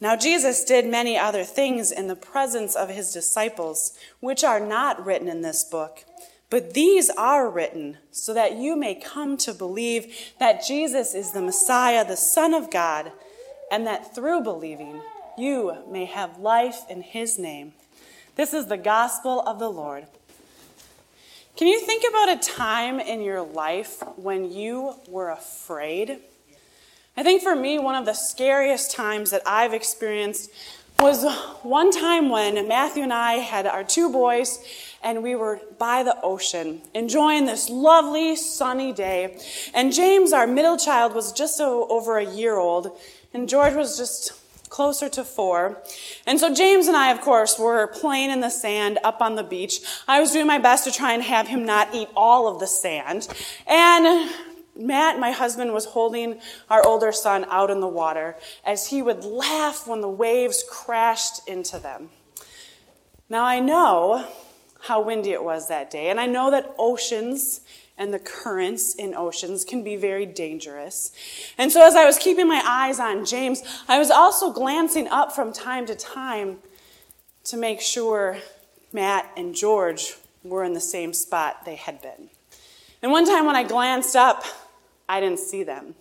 Now, Jesus did many other things in the presence of his disciples, which are not written in this book. But these are written so that you may come to believe that Jesus is the Messiah, the Son of God, and that through believing you may have life in his name. This is the gospel of the Lord. Can you think about a time in your life when you were afraid? I think for me, one of the scariest times that I've experienced was one time when Matthew and I had our two boys and we were by the ocean enjoying this lovely sunny day. And James, our middle child, was just over a year old, and George was just closer to four. And so James and I, of course, were playing in the sand up on the beach. I was doing my best to try and have him not eat all of the sand. And Matt, my husband, was holding our older son out in the water as he would laugh when the waves crashed into them. Now, I know how windy it was that day, and I know that oceans and the currents in oceans can be very dangerous. And so, as I was keeping my eyes on James, I was also glancing up from time to time to make sure Matt and George were in the same spot they had been. And one time when I glanced up, I didn't see them.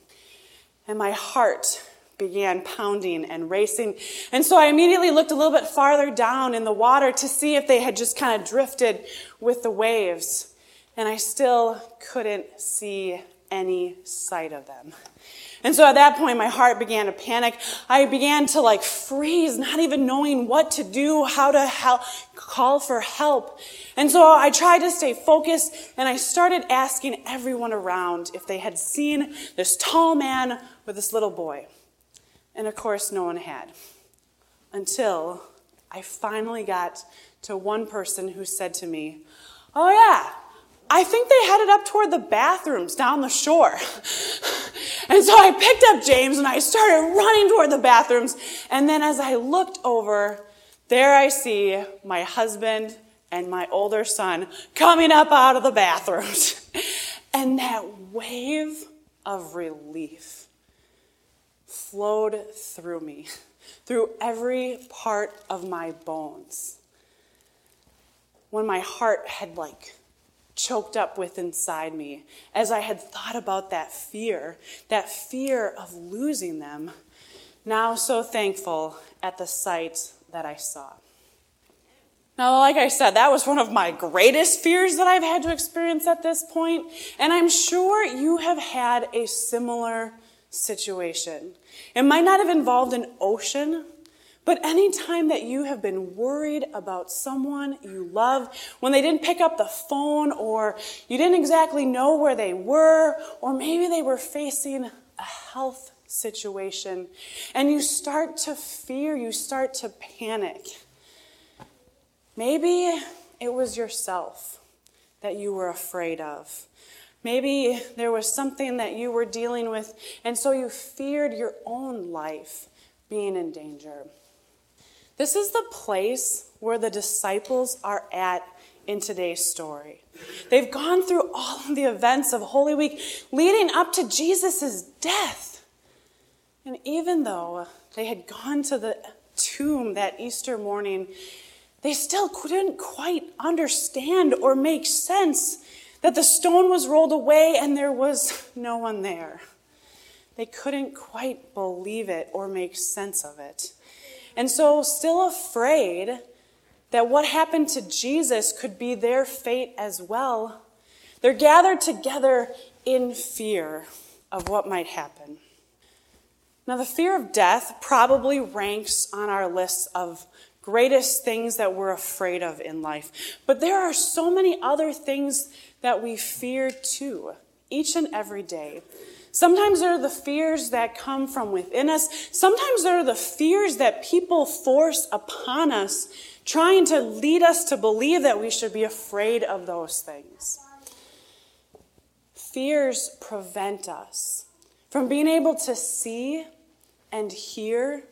And my heart began pounding and racing. And so I immediately looked a little bit farther down in the water to see if they had just kind of drifted with the waves. And I still couldn't see any sight of them. And so at that point, my heart began to panic. I began to like freeze, not even knowing what to do, how to help, call for help. And so I tried to stay focused and I started asking everyone around if they had seen this tall man with this little boy. And of course, no one had. Until I finally got to one person who said to me, Oh, yeah, I think they headed up toward the bathrooms down the shore. and so I picked up James and I started running toward the bathrooms. And then as I looked over, there I see my husband and my older son coming up out of the bathrooms. and that wave of relief flowed through me, through every part of my bones. When my heart had like choked up with inside me as I had thought about that fear, that fear of losing them. Now, so thankful at the sight that I saw. Now, like I said, that was one of my greatest fears that I've had to experience at this point, and I'm sure you have had a similar situation. It might not have involved an ocean, But anytime that you have been worried about someone you love, when they didn't pick up the phone, or you didn't exactly know where they were, or maybe they were facing a health situation, and you start to fear, you start to panic. Maybe it was yourself that you were afraid of. Maybe there was something that you were dealing with, and so you feared your own life being in danger. This is the place where the disciples are at in today's story. They've gone through all of the events of Holy Week leading up to Jesus' death. And even though they had gone to the tomb that Easter morning, they still couldn't quite understand or make sense that the stone was rolled away and there was no one there. They couldn't quite believe it or make sense of it. And so, still afraid that what happened to Jesus could be their fate as well, they're gathered together in fear of what might happen. Now, the fear of death probably ranks on our list of greatest things that we're afraid of in life. But there are so many other things that we fear too, each and every day. Sometimes there are the fears that come from within us. Sometimes there are the fears that people force upon us, trying to lead us to believe that we should be afraid of those things. Fears prevent us from being able to see and hear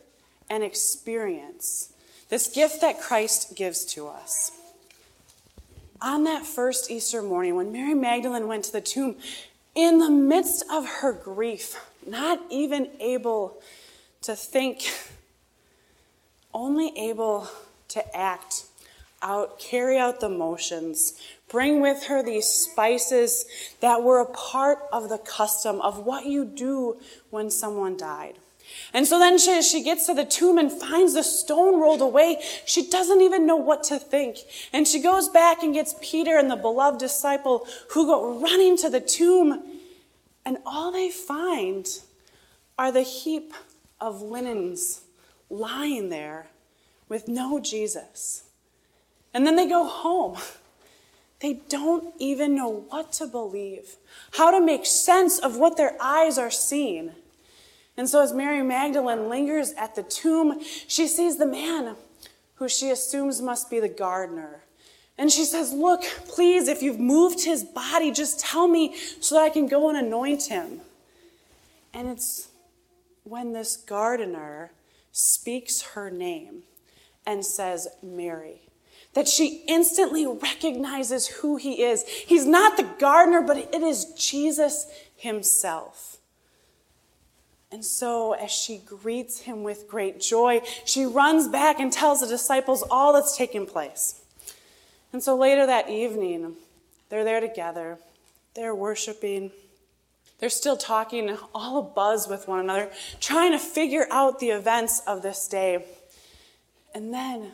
and experience this gift that Christ gives to us. On that first Easter morning, when Mary Magdalene went to the tomb, in the midst of her grief, not even able to think, only able to act out, carry out the motions, bring with her these spices that were a part of the custom of what you do when someone died. And so then she, she gets to the tomb and finds the stone rolled away. She doesn't even know what to think. And she goes back and gets Peter and the beloved disciple who go running to the tomb. And all they find are the heap of linens lying there with no Jesus. And then they go home. They don't even know what to believe, how to make sense of what their eyes are seeing. And so, as Mary Magdalene lingers at the tomb, she sees the man who she assumes must be the gardener. And she says, Look, please, if you've moved his body, just tell me so that I can go and anoint him. And it's when this gardener speaks her name and says, Mary, that she instantly recognizes who he is. He's not the gardener, but it is Jesus himself. And so, as she greets him with great joy, she runs back and tells the disciples all that's taken place. And so, later that evening, they're there together, they're worshiping. They're still talking, all abuzz with one another, trying to figure out the events of this day. And then,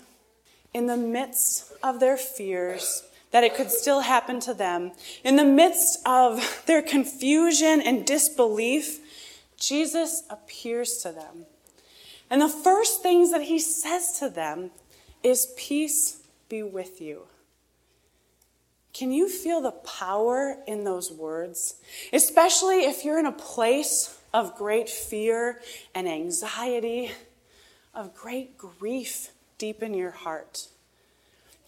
in the midst of their fears, that it could still happen to them, in the midst of their confusion and disbelief, Jesus appears to them. And the first things that he says to them is, Peace be with you. Can you feel the power in those words? Especially if you're in a place of great fear and anxiety, of great grief deep in your heart.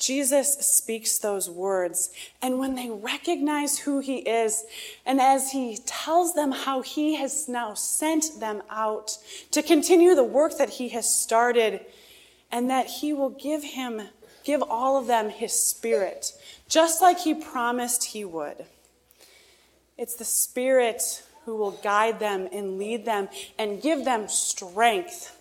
Jesus speaks those words. And when they recognize who he is, and as he tells them how he has now sent them out to continue the work that he has started, and that he will give him, give all of them his spirit, just like he promised he would. It's the spirit who will guide them and lead them and give them strength,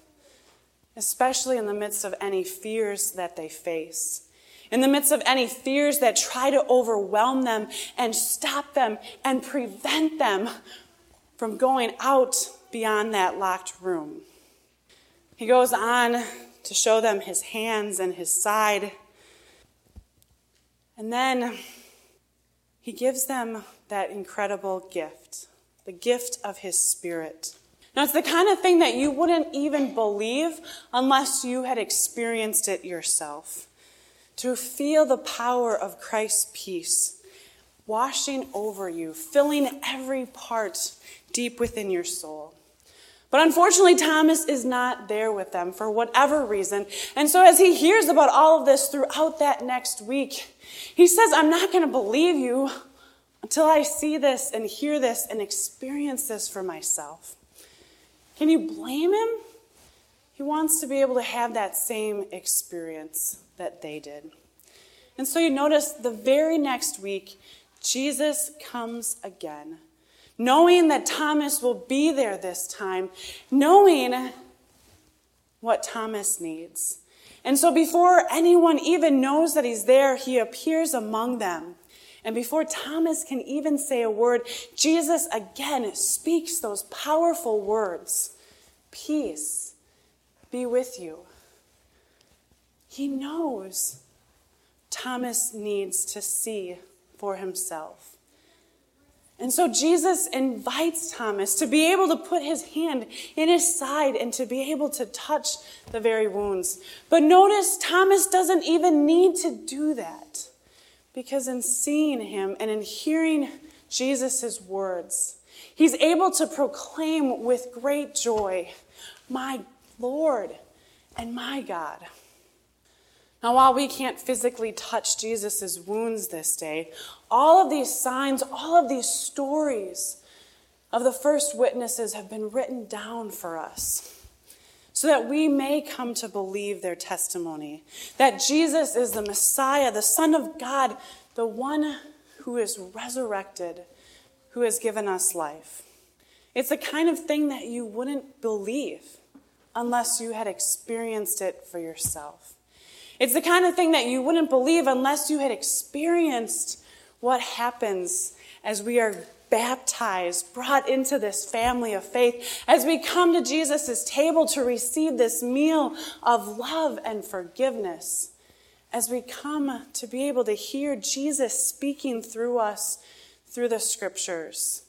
especially in the midst of any fears that they face in the midst of any fears that try to overwhelm them and stop them and prevent them from going out beyond that locked room. He goes on to show them his hands and his side. And then he gives them that incredible gift the gift of his spirit. Now, it's the kind of thing that you wouldn't even believe unless you had experienced it yourself. To feel the power of Christ's peace washing over you, filling every part deep within your soul. But unfortunately, Thomas is not there with them for whatever reason. And so, as he hears about all of this throughout that next week, he says, I'm not going to believe you until I see this and hear this and experience this for myself. Can you blame him? He wants to be able to have that same experience that they did. And so you notice the very next week, Jesus comes again, knowing that Thomas will be there this time, knowing what Thomas needs. And so before anyone even knows that he's there, he appears among them. And before Thomas can even say a word, Jesus again speaks those powerful words Peace be with you. He knows Thomas needs to see for himself. And so Jesus invites Thomas to be able to put his hand in his side and to be able to touch the very wounds. But notice Thomas doesn't even need to do that. Because in seeing him and in hearing Jesus' words, he's able to proclaim with great joy, My Lord and my God. Now, while we can't physically touch Jesus' wounds this day, all of these signs, all of these stories of the first witnesses have been written down for us so that we may come to believe their testimony that Jesus is the Messiah, the Son of God, the one who is resurrected, who has given us life. It's the kind of thing that you wouldn't believe unless you had experienced it for yourself. It's the kind of thing that you wouldn't believe unless you had experienced what happens as we are baptized, brought into this family of faith, as we come to Jesus' table to receive this meal of love and forgiveness, as we come to be able to hear Jesus speaking through us through the scriptures,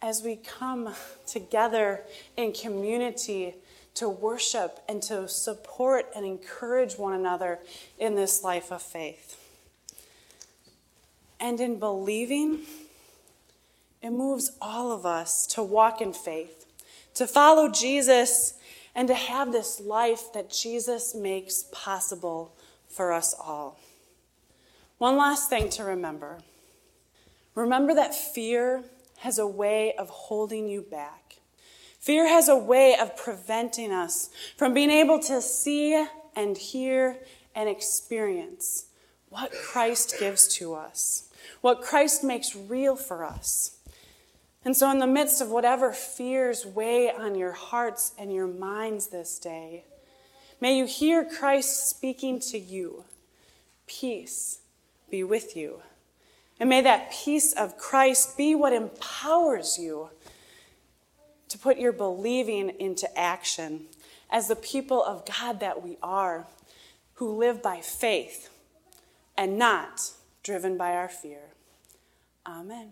as we come together in community to worship and to support and encourage one another in this life of faith. And in believing, it moves all of us to walk in faith, to follow Jesus, and to have this life that Jesus makes possible for us all. One last thing to remember remember that fear has a way of holding you back. Fear has a way of preventing us from being able to see and hear and experience what Christ gives to us, what Christ makes real for us. And so, in the midst of whatever fears weigh on your hearts and your minds this day, may you hear Christ speaking to you. Peace be with you. And may that peace of Christ be what empowers you to put your believing into action as the people of God that we are, who live by faith and not driven by our fear. Amen.